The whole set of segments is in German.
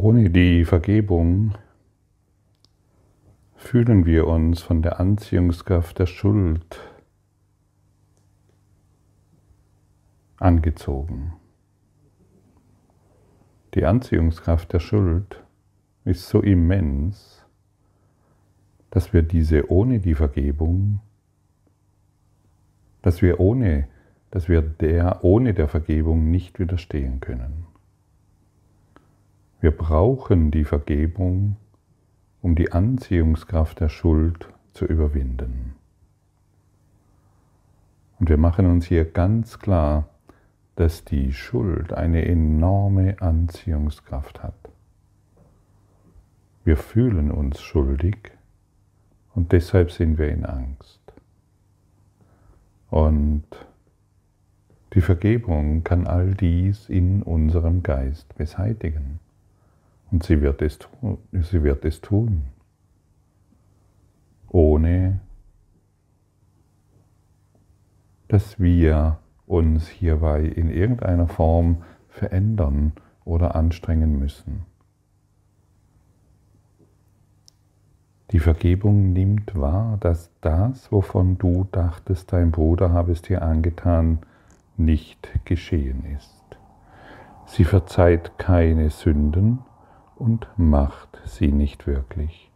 Ohne die Vergebung fühlen wir uns von der Anziehungskraft der Schuld angezogen. Die Anziehungskraft der Schuld ist so immens, dass wir diese ohne die Vergebung, dass wir ohne, dass wir der ohne der Vergebung nicht widerstehen können. Wir brauchen die Vergebung, um die Anziehungskraft der Schuld zu überwinden. Und wir machen uns hier ganz klar, dass die Schuld eine enorme Anziehungskraft hat. Wir fühlen uns schuldig und deshalb sind wir in Angst. Und die Vergebung kann all dies in unserem Geist beseitigen. Und sie wird es tun. Sie wird es tun. Ohne dass wir uns hierbei in irgendeiner Form verändern oder anstrengen müssen. Die Vergebung nimmt wahr, dass das, wovon du dachtest, dein Bruder habe es dir angetan, nicht geschehen ist. Sie verzeiht keine Sünden und macht sie nicht wirklich.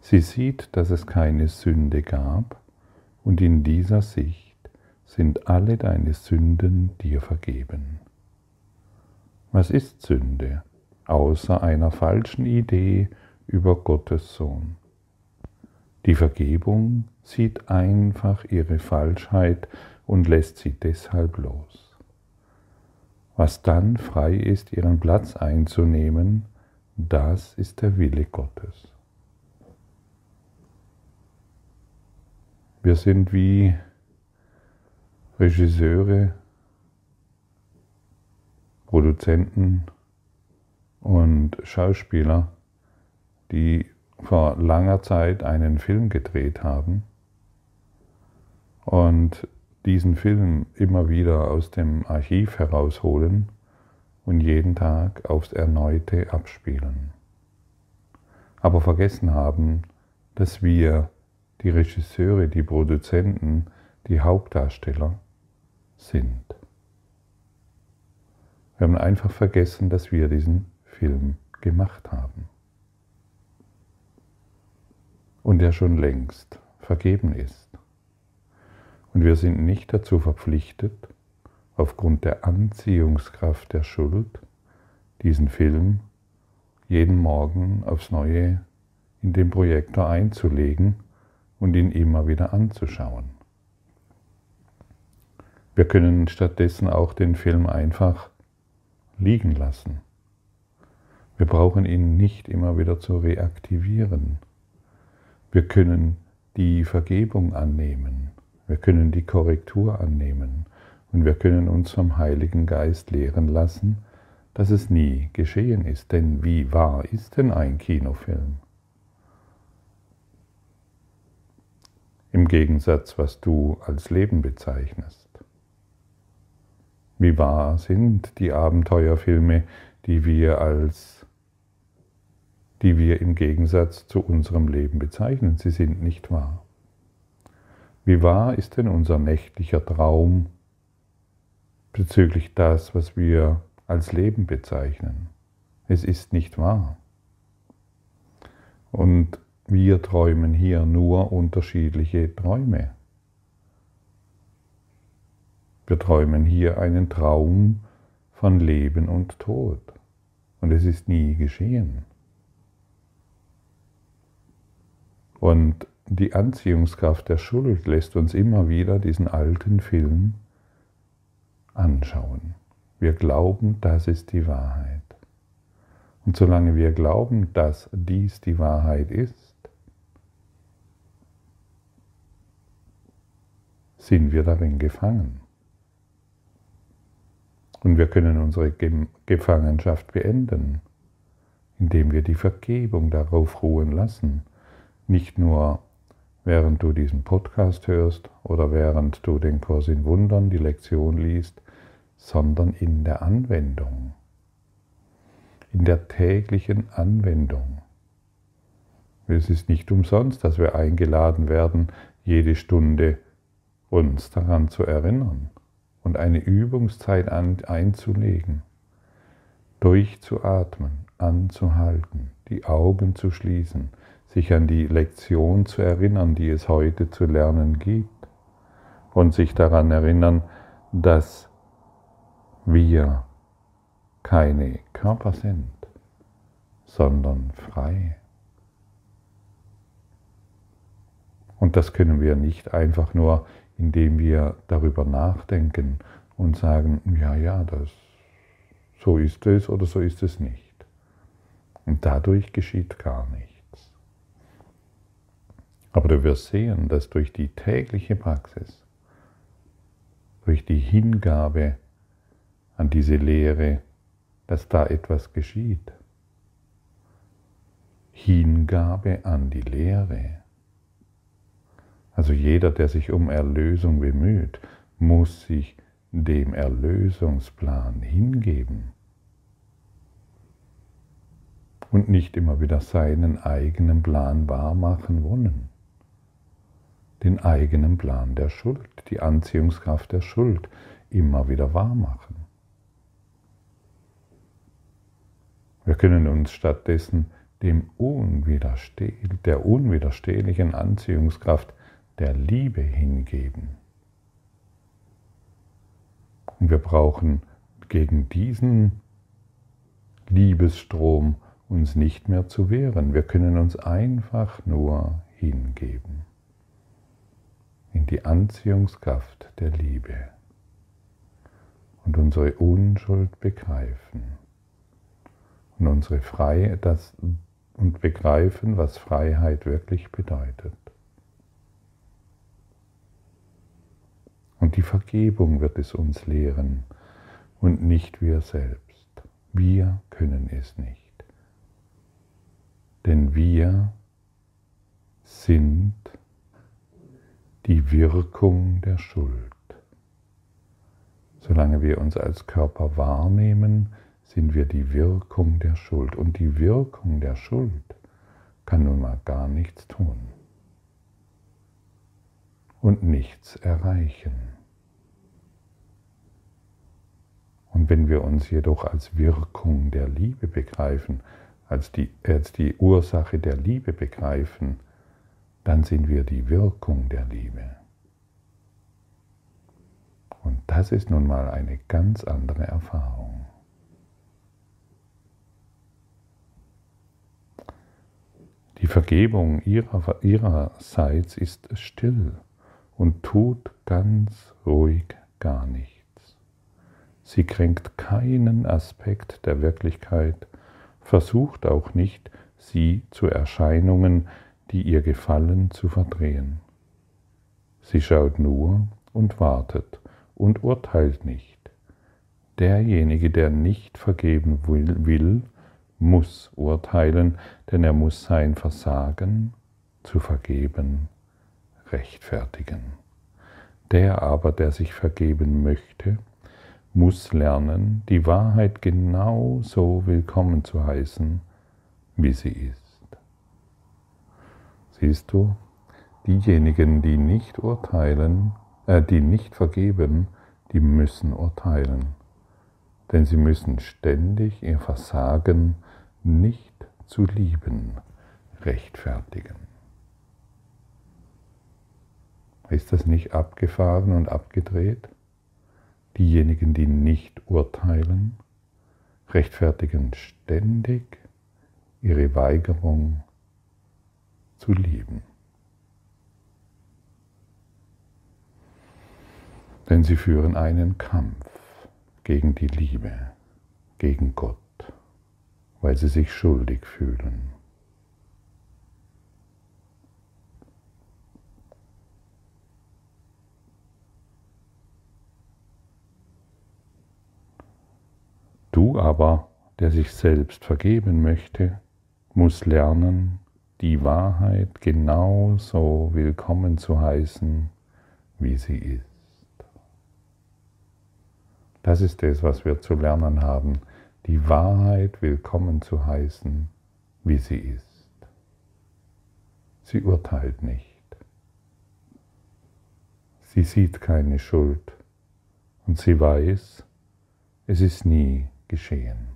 Sie sieht, dass es keine Sünde gab und in dieser Sicht sind alle deine Sünden dir vergeben. Was ist Sünde außer einer falschen Idee über Gottes Sohn? Die Vergebung sieht einfach ihre Falschheit und lässt sie deshalb los. Was dann frei ist, ihren Platz einzunehmen, das ist der Wille Gottes. Wir sind wie Regisseure, Produzenten und Schauspieler, die vor langer Zeit einen Film gedreht haben und diesen Film immer wieder aus dem Archiv herausholen und jeden Tag aufs Erneute abspielen. Aber vergessen haben, dass wir, die Regisseure, die Produzenten, die Hauptdarsteller sind. Wir haben einfach vergessen, dass wir diesen Film gemacht haben. Und der schon längst vergeben ist. Und wir sind nicht dazu verpflichtet, aufgrund der Anziehungskraft der Schuld diesen Film jeden Morgen aufs Neue in den Projektor einzulegen und ihn immer wieder anzuschauen. Wir können stattdessen auch den Film einfach liegen lassen. Wir brauchen ihn nicht immer wieder zu reaktivieren. Wir können die Vergebung annehmen. Wir können die Korrektur annehmen. Und wir können uns vom Heiligen Geist lehren lassen, dass es nie geschehen ist. Denn wie wahr ist denn ein Kinofilm? Im Gegensatz, was du als Leben bezeichnest. Wie wahr sind die Abenteuerfilme, die wir als die wir im Gegensatz zu unserem Leben bezeichnen. Sie sind nicht wahr. Wie wahr ist denn unser nächtlicher Traum bezüglich das, was wir als Leben bezeichnen. Es ist nicht wahr. Und wir träumen hier nur unterschiedliche Träume. Wir träumen hier einen Traum von Leben und Tod. Und es ist nie geschehen. Und die Anziehungskraft der Schuld lässt uns immer wieder diesen alten Film anschauen. Wir glauben, das ist die Wahrheit. Und solange wir glauben, dass dies die Wahrheit ist, sind wir darin gefangen. Und wir können unsere Gefangenschaft beenden, indem wir die Vergebung darauf ruhen lassen. Nicht nur während du diesen Podcast hörst oder während du den Kurs in Wundern, die Lektion liest, sondern in der Anwendung. in der täglichen Anwendung. Es ist nicht umsonst, dass wir eingeladen werden, jede Stunde uns daran zu erinnern und eine Übungszeit einzulegen, durchzuatmen, anzuhalten, die Augen zu schließen, sich an die Lektion zu erinnern, die es heute zu lernen gibt und sich daran erinnern, dass wir keine Körper sind, sondern frei. Und das können wir nicht einfach nur, indem wir darüber nachdenken und sagen, ja, ja, das, so ist es oder so ist es nicht. Und dadurch geschieht gar nichts. Aber du wirst sehen, dass durch die tägliche Praxis, durch die Hingabe an diese Lehre, dass da etwas geschieht. Hingabe an die Lehre. Also jeder, der sich um Erlösung bemüht, muss sich dem Erlösungsplan hingeben und nicht immer wieder seinen eigenen Plan wahrmachen wollen. Den eigenen Plan der Schuld, die Anziehungskraft der Schuld immer wieder wahrmachen. Wir können uns stattdessen dem Unwidersteh der unwiderstehlichen Anziehungskraft der Liebe hingeben. Und wir brauchen gegen diesen Liebesstrom uns nicht mehr zu wehren. Wir können uns einfach nur hingeben in die Anziehungskraft der Liebe und unsere Unschuld begreifen und unsere Freiheit das und begreifen, was Freiheit wirklich bedeutet. Und die Vergebung wird es uns lehren und nicht wir selbst. Wir können es nicht. Denn wir sind die Wirkung der Schuld. Solange wir uns als Körper wahrnehmen, sind wir die Wirkung der Schuld. Und die Wirkung der Schuld kann nun mal gar nichts tun und nichts erreichen. Und wenn wir uns jedoch als Wirkung der Liebe begreifen, als die, als die Ursache der Liebe begreifen, dann sind wir die Wirkung der Liebe. Und das ist nun mal eine ganz andere Erfahrung. Die Vergebung ihrer, ihrerseits ist still und tut ganz ruhig gar nichts. Sie kränkt keinen Aspekt der Wirklichkeit, versucht auch nicht, sie zu Erscheinungen, die ihr gefallen, zu verdrehen. Sie schaut nur und wartet und urteilt nicht. Derjenige, der nicht vergeben will, will, muss urteilen, denn er muss sein Versagen zu vergeben rechtfertigen. Der aber, der sich vergeben möchte, muss lernen, die Wahrheit genau so willkommen zu heißen, wie sie ist. Siehst du, diejenigen, die nicht urteilen, äh, die nicht vergeben, die müssen urteilen. Denn sie müssen ständig ihr Versagen nicht zu lieben rechtfertigen. Ist das nicht abgefahren und abgedreht? Diejenigen, die nicht urteilen, rechtfertigen ständig ihre Weigerung zu lieben. Denn sie führen einen Kampf gegen die Liebe, gegen Gott, weil sie sich schuldig fühlen. Du aber, der sich selbst vergeben möchte, muss lernen, die Wahrheit genauso willkommen zu heißen, wie sie ist. Das ist es, was wir zu lernen haben, die Wahrheit willkommen zu heißen, wie sie ist. Sie urteilt nicht. Sie sieht keine Schuld und sie weiß, es ist nie geschehen.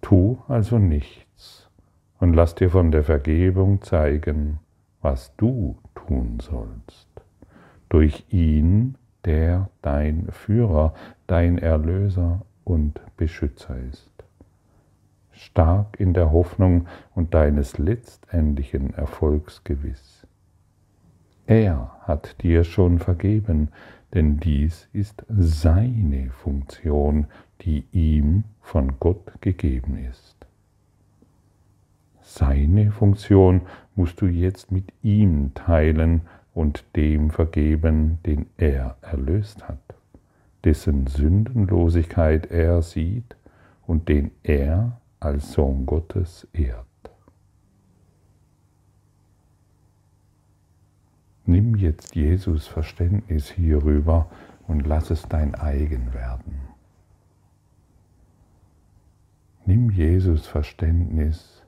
Tu also nichts und lass dir von der Vergebung zeigen, was du tun sollst. Durch ihn, der dein Führer, dein Erlöser und Beschützer ist. Stark in der Hoffnung und deines letztendlichen Erfolgs gewiss. Er hat dir schon vergeben, denn dies ist seine Funktion, die ihm von Gott gegeben ist. Seine Funktion musst du jetzt mit ihm teilen und dem vergeben, den er erlöst hat, dessen Sündenlosigkeit er sieht und den er als Sohn Gottes ehrt. Nimm jetzt Jesus Verständnis hierüber und lass es dein eigen werden. Nimm Jesus Verständnis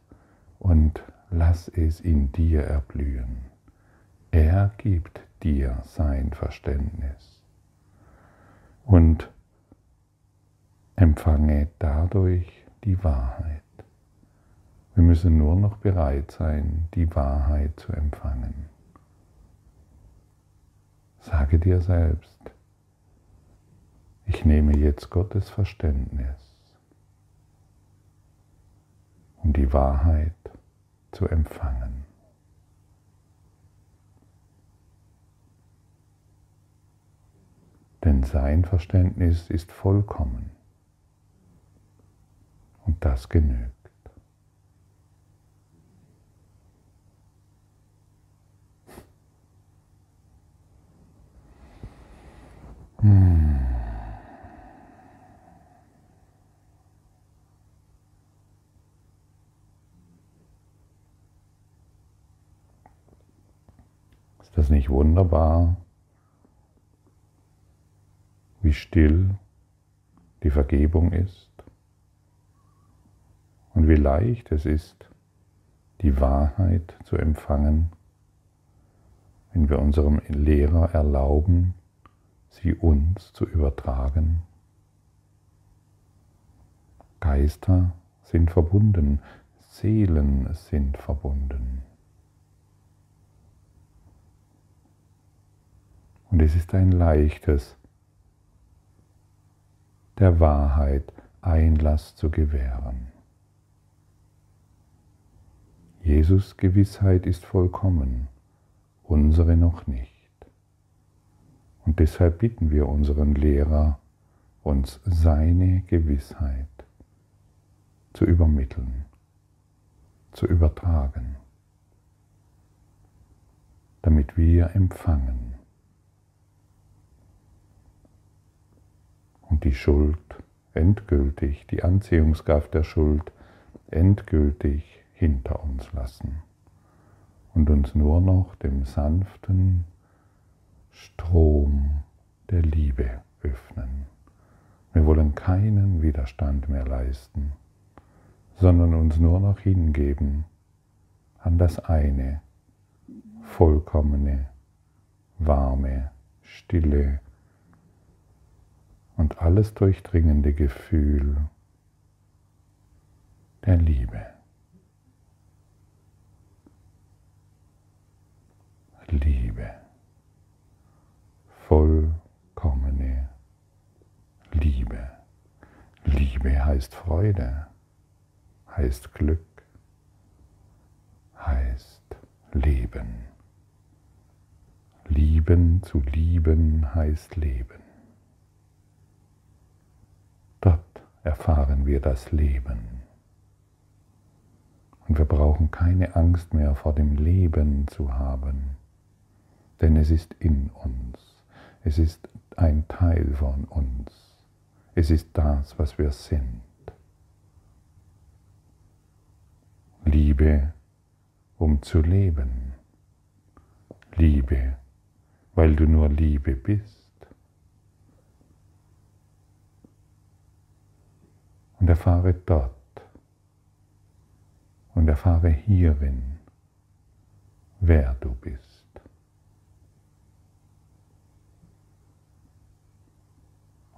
und lass es in dir erblühen. Er gibt dir sein Verständnis und empfange dadurch die Wahrheit. Wir müssen nur noch bereit sein, die Wahrheit zu empfangen. Sage dir selbst, ich nehme jetzt Gottes Verständnis, um die Wahrheit zu empfangen. Denn sein Verständnis ist vollkommen und das genügt. Hm. Ist das nicht wunderbar, wie still die Vergebung ist und wie leicht es ist, die Wahrheit zu empfangen, wenn wir unserem Lehrer erlauben, sie uns zu übertragen. Geister sind verbunden, Seelen sind verbunden. Und es ist ein leichtes, der Wahrheit Einlass zu gewähren. Jesus Gewissheit ist vollkommen, unsere noch nicht. Und deshalb bitten wir unseren Lehrer, uns seine Gewissheit zu übermitteln, zu übertragen, damit wir empfangen und die Schuld endgültig, die Anziehungskraft der Schuld endgültig hinter uns lassen und uns nur noch dem sanften, Strom der Liebe öffnen. Wir wollen keinen Widerstand mehr leisten, sondern uns nur noch hingeben an das eine vollkommene, warme, stille und alles durchdringende Gefühl der Liebe. Liebe vollkommene Liebe. Liebe heißt Freude, heißt Glück, heißt Leben. Lieben zu lieben heißt Leben. Dort erfahren wir das Leben. Und wir brauchen keine Angst mehr vor dem Leben zu haben, denn es ist in uns. Es ist ein Teil von uns. Es ist das, was wir sind. Liebe, um zu leben. Liebe, weil du nur Liebe bist. Und erfahre dort und erfahre hierin, wer du bist.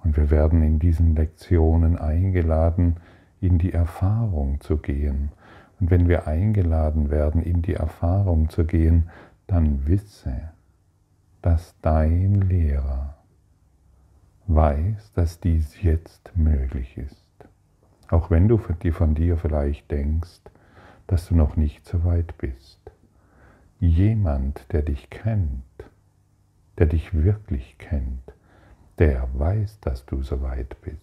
Und wir werden in diesen Lektionen eingeladen, in die Erfahrung zu gehen. Und wenn wir eingeladen werden, in die Erfahrung zu gehen, dann wisse, dass dein Lehrer weiß, dass dies jetzt möglich ist. Auch wenn du von dir vielleicht denkst, dass du noch nicht so weit bist. Jemand, der dich kennt, der dich wirklich kennt, der weiß, dass du so weit bist.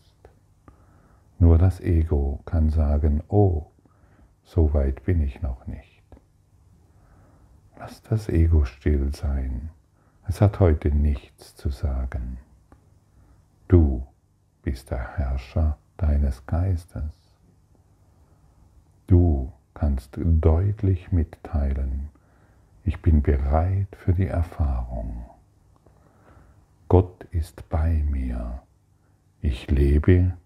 Nur das Ego kann sagen, oh, so weit bin ich noch nicht. Lass das Ego still sein. Es hat heute nichts zu sagen. Du bist der Herrscher deines Geistes. Du kannst deutlich mitteilen, ich bin bereit für die Erfahrung. Gott ist bei mir. Ich lebe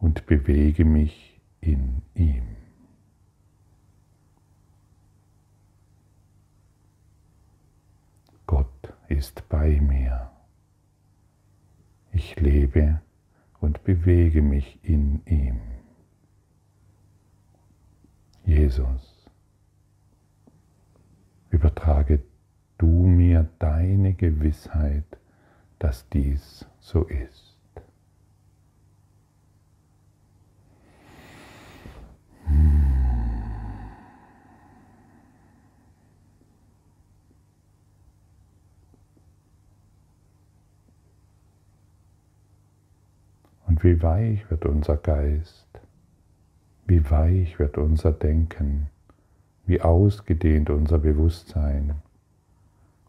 und bewege mich in ihm. Gott ist bei mir. Ich lebe und bewege mich in ihm. Jesus, übertrage du mir deine Gewissheit, dass dies so ist. Wie weich wird unser Geist, wie weich wird unser Denken, wie ausgedehnt unser Bewusstsein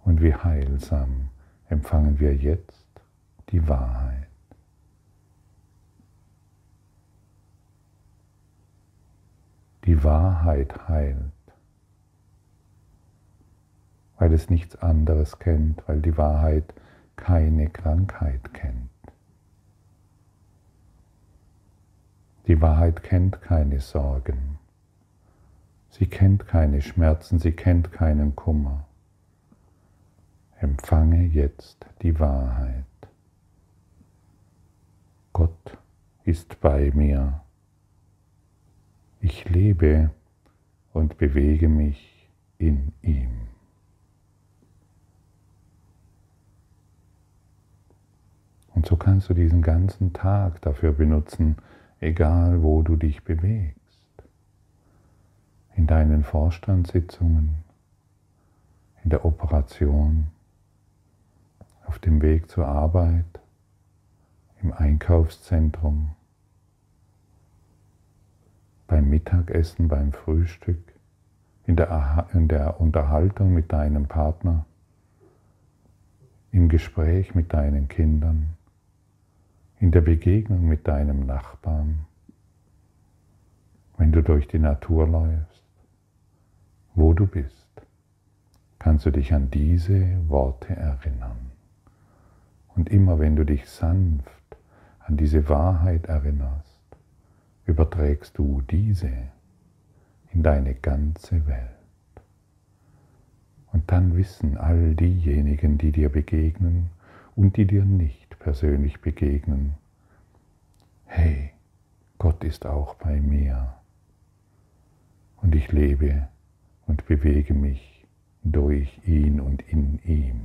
und wie heilsam empfangen wir jetzt die Wahrheit. Die Wahrheit heilt, weil es nichts anderes kennt, weil die Wahrheit keine Krankheit kennt. Die Wahrheit kennt keine Sorgen. Sie kennt keine Schmerzen, sie kennt keinen Kummer. Empfange jetzt die Wahrheit. Gott ist bei mir. Ich lebe und bewege mich in ihm. Und so kannst du diesen ganzen Tag dafür benutzen, egal wo du dich bewegst. In deinen Vorstandssitzungen, in der Operation, auf dem Weg zur Arbeit, im Einkaufszentrum, beim Mittagessen, beim Frühstück, in der, in der Unterhaltung mit deinem Partner, im Gespräch mit deinen Kindern, in der Begegnung mit deinem Nachbarn, wenn du durch die Natur läufst, wo du bist, kannst du dich an diese Worte erinnern. Und immer wenn du dich sanft an diese Wahrheit erinnerst, überträgst du diese in deine ganze Welt. Und dann wissen all diejenigen, die dir begegnen und die dir nicht persönlich begegnen, hey, Gott ist auch bei mir und ich lebe und bewege mich durch ihn und in ihm.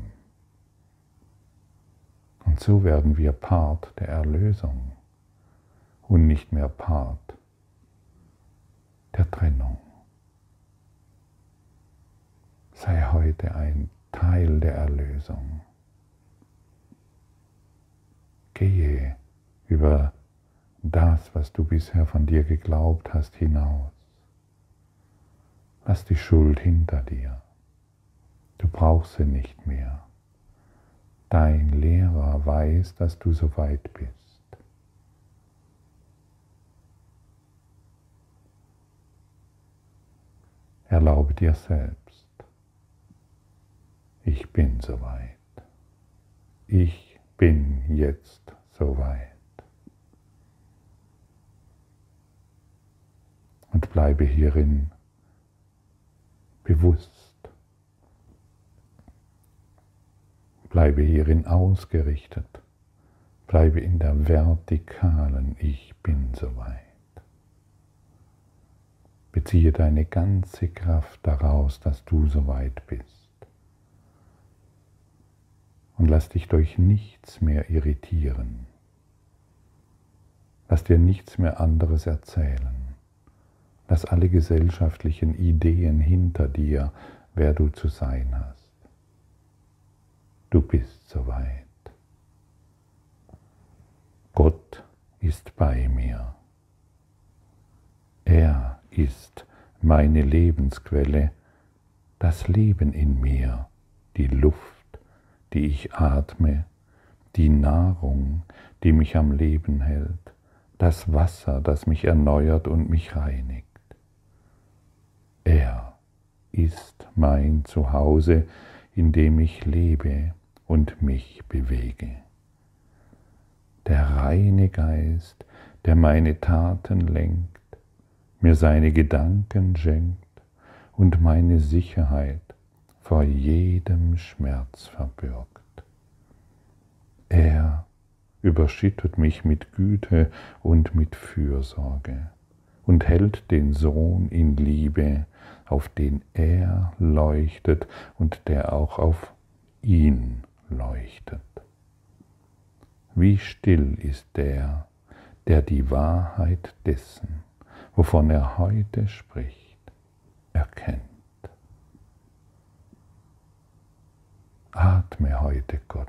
Und so werden wir Part der Erlösung und nicht mehr Part der Trennung. Sei heute ein Teil der Erlösung. Gehe über das, was du bisher von dir geglaubt hast, hinaus. Lass die Schuld hinter dir. Du brauchst sie nicht mehr. Dein Lehrer weiß, dass du so weit bist. Erlaube dir selbst, ich bin soweit. Ich bin jetzt soweit. und bleibe hierin bewusst. Bleibe hierin ausgerichtet. Bleibe in der vertikalen Ich bin soweit. Beziehe deine ganze Kraft daraus, dass du soweit bist. Und lass dich durch nichts mehr irritieren. Lass dir nichts mehr anderes erzählen. Lass alle gesellschaftlichen Ideen hinter dir, wer du zu sein hast. Du bist soweit. Gott ist bei mir. Er ist meine Lebensquelle, das Leben in mir, die Luft, die ich atme, die Nahrung, die mich am Leben hält, das Wasser, das mich erneuert und mich reinigt. Er ist mein Zuhause, in dem ich lebe und mich bewege. Der reine Geist, der meine Taten lenkt, mir seine Gedanken schenkt und meine Sicherheit vor jedem Schmerz verbürgt. Er überschüttet mich mit Güte und mit Fürsorge und hält den Sohn in Liebe, auf den er leuchtet und der auch auf ihn leuchtet. Wie still ist der, der die Wahrheit dessen, wovon er heute spricht, erkennt. Atme heute Gott.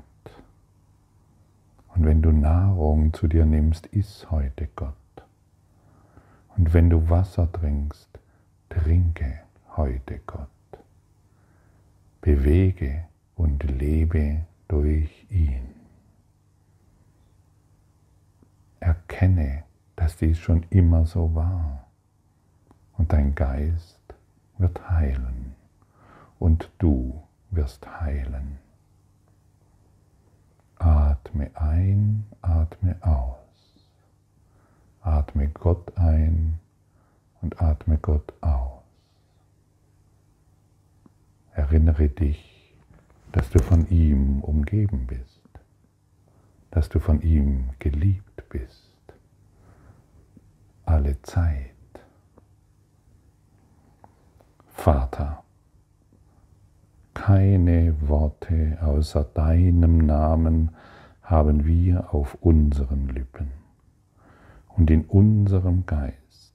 Und wenn du Nahrung zu dir nimmst, iss heute Gott. Und wenn du Wasser trinkst, trinke heute Gott. Bewege und lebe durch ihn. Erkenne, dass dies schon immer so war. Und dein Geist wird heilen. Und du wirst heilen. Atme ein, atme aus. Atme Gott ein und atme Gott aus. Erinnere dich, dass du von ihm umgeben bist, dass du von ihm geliebt bist, alle Zeit. Vater, keine Worte außer deinem Namen haben wir auf unseren Lippen und in unserem Geist,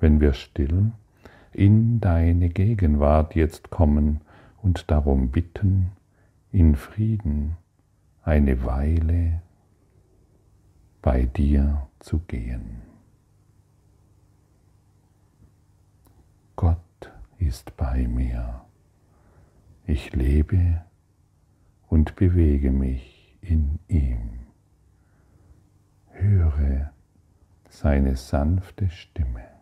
wenn wir still in deine Gegenwart jetzt kommen und darum bitten, in Frieden eine Weile bei dir zu gehen. Gott ist bei mir. Ich lebe und bewege mich in ihm. Höre seine sanfte Stimme.